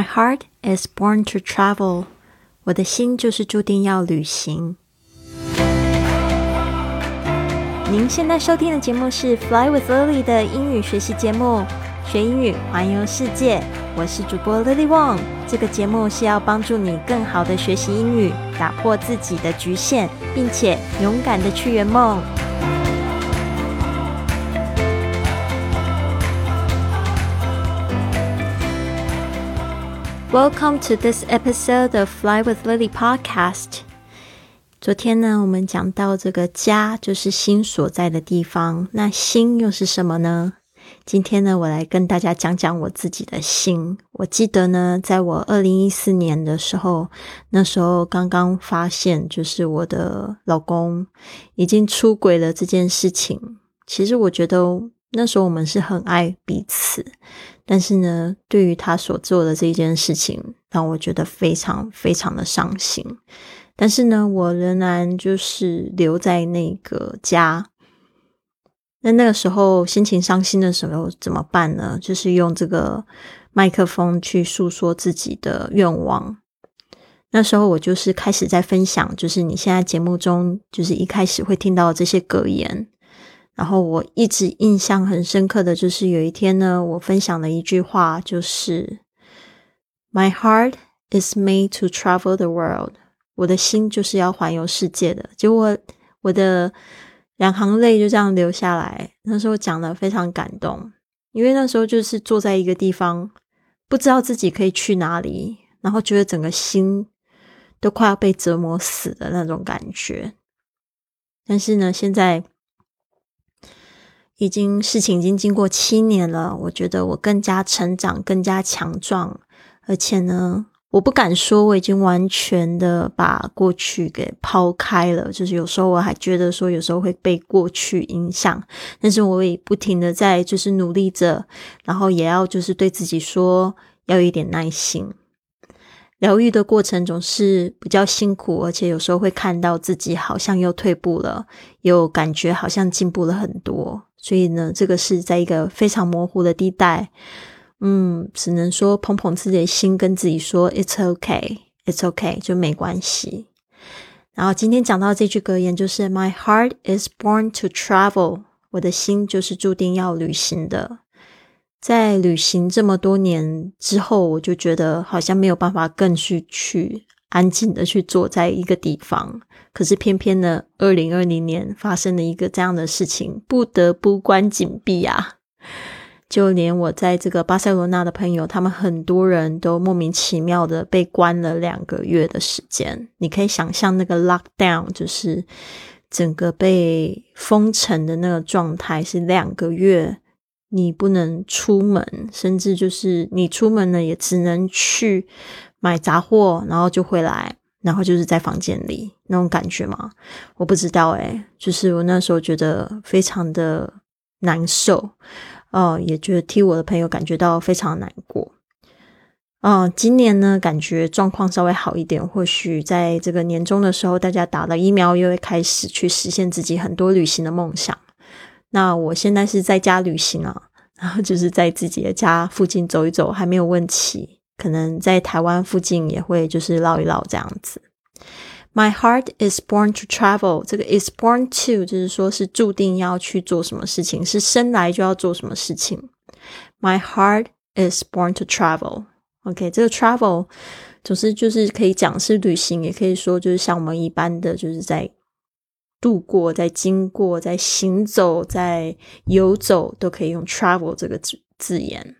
My heart is born to travel。我的心就是注定要旅行。您现在收听的节目是《Fly with Lily》的英语学习节目，学英语环游世界。我是主播 Lily Wong。这个节目是要帮助你更好的学习英语，打破自己的局限，并且勇敢的去圆梦。Welcome to this episode of Fly with Lily podcast。昨天呢，我们讲到这个家就是心所在的地方，那心又是什么呢？今天呢，我来跟大家讲讲我自己的心。我记得呢，在我二零一四年的时候，那时候刚刚发现，就是我的老公已经出轨了这件事情。其实我觉得那时候我们是很爱彼此。但是呢，对于他所做的这件事情，让我觉得非常非常的伤心。但是呢，我仍然就是留在那个家。那那个时候心情伤心的时候怎么办呢？就是用这个麦克风去诉说自己的愿望。那时候我就是开始在分享，就是你现在节目中就是一开始会听到这些格言。然后我一直印象很深刻的就是有一天呢，我分享了一句话，就是 “My heart is made to travel the world”，我的心就是要环游世界的。结果我的两行泪就这样流下来。那时候讲的非常感动，因为那时候就是坐在一个地方，不知道自己可以去哪里，然后觉得整个心都快要被折磨死的那种感觉。但是呢，现在。已经事情已经经过七年了，我觉得我更加成长，更加强壮，而且呢，我不敢说我已经完全的把过去给抛开了，就是有时候我还觉得说有时候会被过去影响，但是我也不停的在就是努力着，然后也要就是对自己说要有一点耐心。疗愈的过程总是比较辛苦，而且有时候会看到自己好像又退步了，又感觉好像进步了很多。所以呢，这个是在一个非常模糊的地带，嗯，只能说捧捧自己的心，跟自己说 "It's okay, it's okay"，就没关系。然后今天讲到这句格言，就是 "My heart is born to travel"，我的心就是注定要旅行的。在旅行这么多年之后，我就觉得好像没有办法更去去安静的去坐在一个地方。可是偏偏呢，二零二零年发生了一个这样的事情，不得不关紧闭啊！就连我在这个巴塞罗那的朋友，他们很多人都莫名其妙的被关了两个月的时间。你可以想象那个 lockdown，就是整个被封城的那个状态，是两个月你不能出门，甚至就是你出门了也只能去买杂货，然后就回来。然后就是在房间里那种感觉嘛，我不知道诶就是我那时候觉得非常的难受，哦，也觉得替我的朋友感觉到非常难过。哦，今年呢，感觉状况稍微好一点，或许在这个年终的时候，大家打了疫苗，又会开始去实现自己很多旅行的梦想。那我现在是在家旅行啊，然后就是在自己的家附近走一走，还没有问题。可能在台湾附近也会就是绕一绕这样子。My heart is born to travel。这个 is born to 就是说是注定要去做什么事情，是生来就要做什么事情。My heart is born to travel。OK，这个 travel 总是就是可以讲是旅行，也可以说就是像我们一般的就是在度过、在经过、在行走、在游走，都可以用 travel 这个字字眼。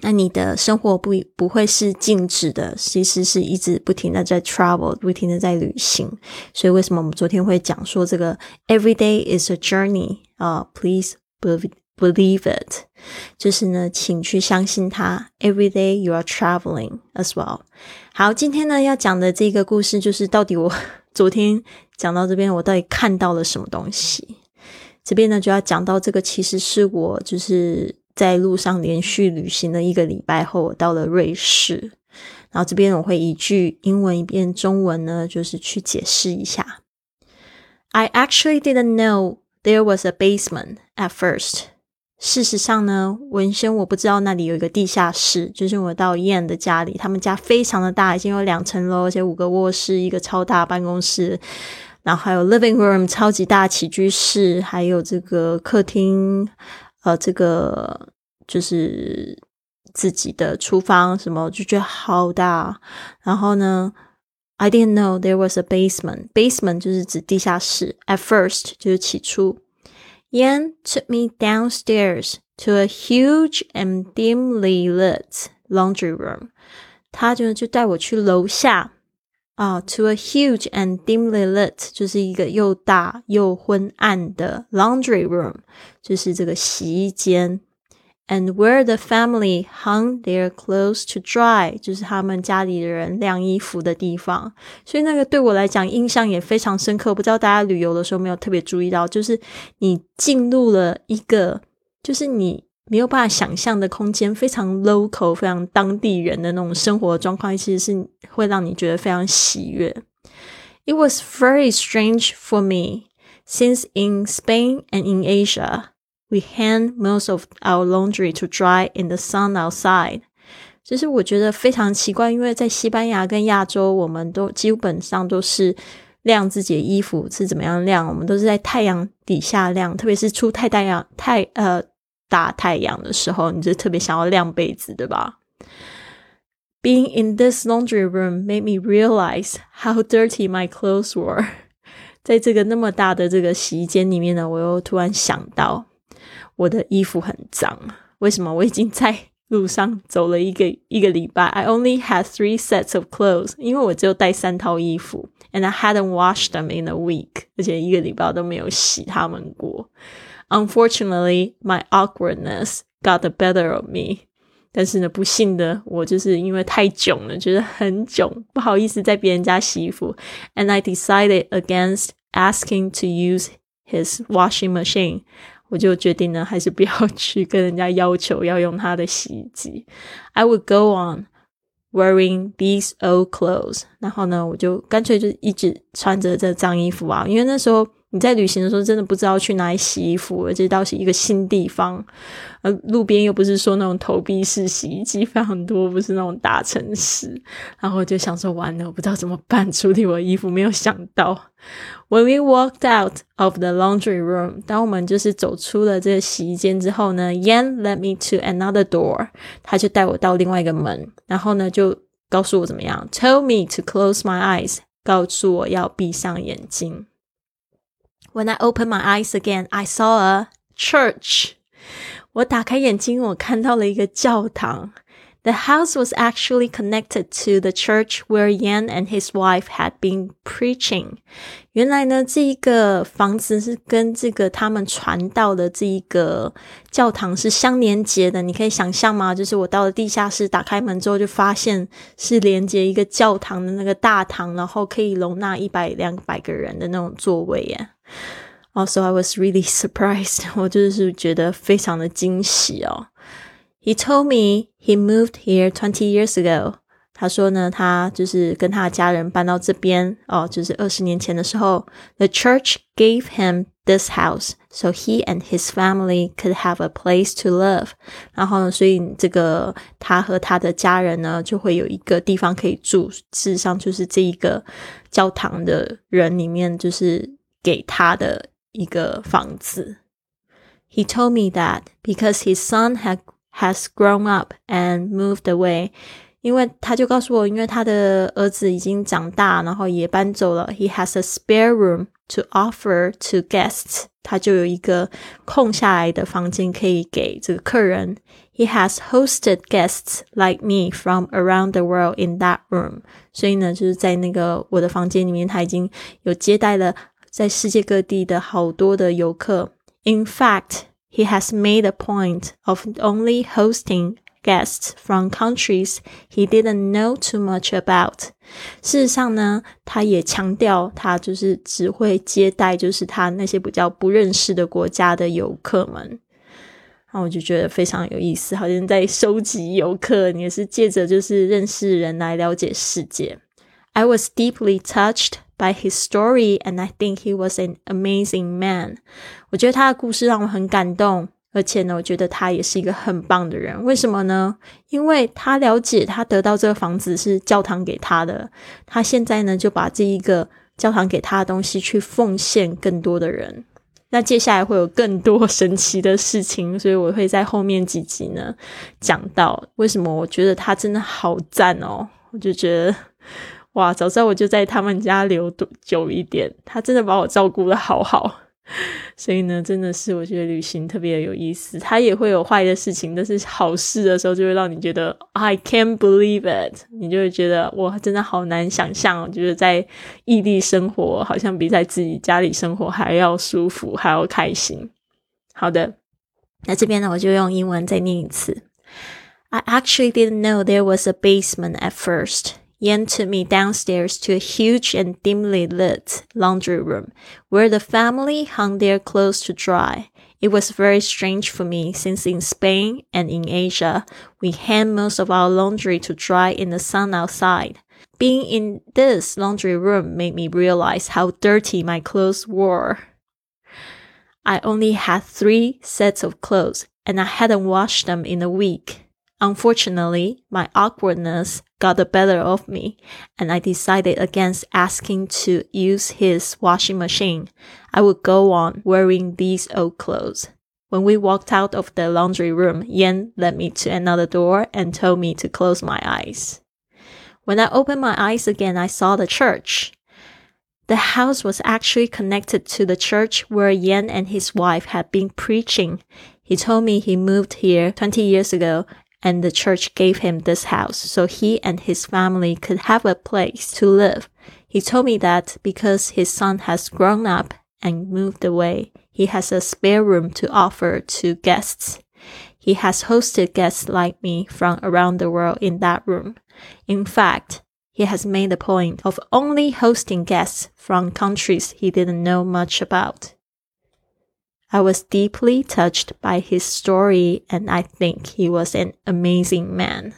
那你的生活不不会是静止的，其实是一直不停的在 travel，不停的在旅行。所以为什么我们昨天会讲说这个 every day is a journey 啊？Please believe it，就是呢，请去相信它。Every day you are traveling as well。好，今天呢要讲的这个故事，就是到底我 昨天讲到这边，我到底看到了什么东西？这边呢就要讲到这个，其实是我就是。在路上连续旅行了一个礼拜后，我到了瑞士。然后这边我会一句英文一遍中文呢，就是去解释一下。I actually didn't know there was a basement at first. 事实上呢，文轩我不知道那里有一个地下室，就是我到燕的家里，他们家非常的大，已经有两层楼，而且五个卧室，一个超大办公室，然后还有 living room 超级大起居室，还有这个客厅，呃，这个就是自己的厨房什么，就觉得好大。然后呢，I didn't know there was a basement. Basement 就是指地下室。At first 就是起初。Yan took me downstairs to a huge and dimly lit laundry room。他就就带我去楼下啊，to a huge and dimly lit，就是一个又大又昏暗的 laundry room，就是这个洗衣间。and where the family hung their clothes to dry，就是他们家里的人晾衣服的地方。所以那个对我来讲印象也非常深刻。不知道大家旅游的时候没有特别注意到，就是你进入了一个，就是你没有办法想象的空间，非常 local、非常当地人的那种生活状况，其实是会让你觉得非常喜悦。It was very strange for me since in Spain and in Asia we hang most of our laundry to dry in the sun outside。就是我觉得非常奇怪，因为在西班牙跟亚洲，我们都基本上都是晾自己的衣服是怎么样晾，我们都是在太阳底下晾，特别是出太太阳太呃大太阳的时候，你就特别想要晾被子，对吧？Being in this laundry room made me realize how dirty my clothes were。在这个那么大的这个洗衣间里面呢，我又突然想到。我的衣服很脏，为什么？我已经在路上走了一个一个礼拜。I only had three sets of clothes，因为我只有带三套衣服，and I hadn't washed them in a week，而且一个礼拜都没有洗它们过。Unfortunately, my awkwardness got the better of me。但是呢，不幸的我就是因为太囧了，觉得很囧，不好意思在别人家洗衣服，and I decided against asking to use his washing machine。我就决定呢，还是不要去跟人家要求要用他的洗衣机。I would go on wearing these old clothes，然后呢，我就干脆就一直穿着这脏衣服啊，因为那时候。 你在旅行的时候，真的不知道去哪里洗衣服，而且到是一个新地方，呃，路边又不是说那种投币式洗衣机非常多，不是那种大城市，然后我就想说完了，我不知道怎么办处理我的衣服，没有想到。When we walked out of the laundry room，当我们就是走出了这个洗衣间之后呢，Yan led me to another door，他就带我到另外一个门，然后呢就告诉我怎么样，told me to close my eyes，告诉我要闭上眼睛。When I opened my eyes again, I saw a church. 我打开眼睛，我看到了一个教堂。The house was actually connected to the church where Yan and his wife had been preaching. 原来呢，这一个房子是跟这个他们传道的这一个教堂是相连接的。你可以想象吗？就是我到了地下室，打开门之后就发现是连接一个教堂的那个大堂，然后可以容纳一百两百个人的那种座位耶。 Also, I was really surprised. 我就是觉得非常的惊喜哦。He told me he moved here twenty years ago. 他说呢，他就是跟他的家人搬到这边哦，就是二十年前的时候。The church gave him this house so he and his family could have a place to live. 然后呢，所以这个他和他的家人呢，就会有一个地方可以住。事实上，就是这一个教堂的人里面，就是 给他的。一个房子。He told me that because his son had has grown up and moved away，因为他就告诉我，因为他的儿子已经长大，然后也搬走了。He has a spare room to offer to guests，他就有一个空下来的房间可以给这个客人。He has hosted guests like me from around the world in that room，所以呢，就是在那个我的房间里面，他已经有接待了 在世界各地的好多的游客。In fact, he has made a point of only hosting guests from countries he didn't know too much about。事实上呢，他也强调他就是只会接待就是他那些比较不认识的国家的游客们。那我就觉得非常有意思，好像在收集游客，你也是借着就是认识人来了解世界。I was deeply touched by his story, and I think he was an amazing man. 我觉得他的故事让我很感动，而且呢，我觉得他也是一个很棒的人。为什么呢？因为他了解他得到这个房子是教堂给他的，他现在呢就把这一个教堂给他的东西去奉献更多的人。那接下来会有更多神奇的事情，所以我会在后面几集呢讲到为什么我觉得他真的好赞哦！我就觉得哇，早知道我就在他们家留久一点，他真的把我照顾的好好。所以呢，真的是我觉得旅行特别有意思。它也会有坏的事情，但是好事的时候就会让你觉得 I can't believe it，你就会觉得哇，真的好难想象。我觉得在异地生活好像比在自己家里生活还要舒服，还要开心。好的，那这边呢，我就用英文再念一次。I actually didn't know there was a basement at first. Yan took me downstairs to a huge and dimly lit laundry room where the family hung their clothes to dry. It was very strange for me since in Spain and in Asia, we hang most of our laundry to dry in the sun outside. Being in this laundry room made me realize how dirty my clothes were. I only had three sets of clothes and I hadn't washed them in a week. Unfortunately, my awkwardness got the better of me, and I decided against asking to use his washing machine. I would go on wearing these old clothes. When we walked out of the laundry room, Yan led me to another door and told me to close my eyes. When I opened my eyes again, I saw the church. The house was actually connected to the church where Yan and his wife had been preaching. He told me he moved here 20 years ago and the church gave him this house so he and his family could have a place to live. He told me that because his son has grown up and moved away, he has a spare room to offer to guests. He has hosted guests like me from around the world in that room. In fact, he has made a point of only hosting guests from countries he didn't know much about. I was deeply touched by his story, and I think he was an amazing man.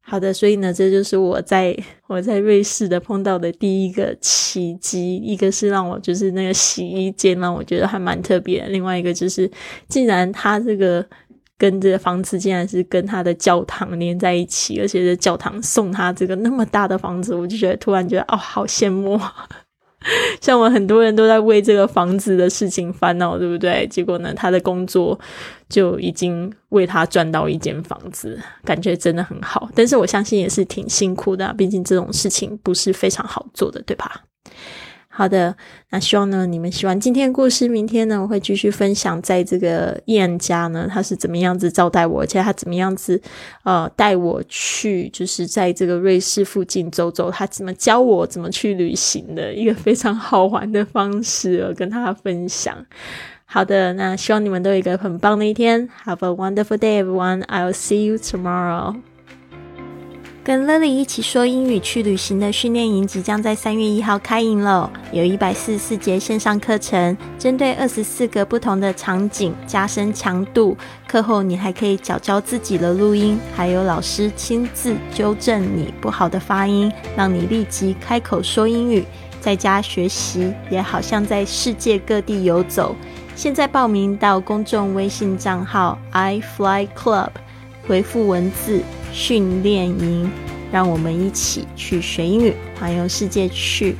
好的，所以呢，这就是我在我在瑞士的碰到的第一个奇迹。一个是让我就是那个洗衣间让我觉得还蛮特别，另外一个就是既然他这个跟这个房子竟然是跟他的教堂连在一起，而且是教堂送他这个那么大的房子，我就觉得突然觉得哦，好羡慕。像我很多人都在为这个房子的事情烦恼，对不对？结果呢，他的工作就已经为他赚到一间房子，感觉真的很好。但是我相信也是挺辛苦的，毕竟这种事情不是非常好做的，对吧？好的，那希望呢你们喜欢今天的故事。明天呢我会继续分享，在这个燕家呢他是怎么样子招待我，而且他怎么样子呃带我去，就是在这个瑞士附近走走，他怎么教我怎么去旅行的一个非常好玩的方式，跟他分享。好的，那希望你们都有一个很棒的一天。Have a wonderful day, everyone. I'll see you tomorrow. 跟 Lily 一起说英语去旅行的训练营即将在三月一号开营了，有一百四十四节线上课程，针对二十四个不同的场景加深强度。课后你还可以教教自己的录音，还有老师亲自纠正你不好的发音，让你立即开口说英语。在家学习也好像在世界各地游走。现在报名到公众微信账号 i fly club，回复文字。训练营，让我们一起去学英语，环游世界去。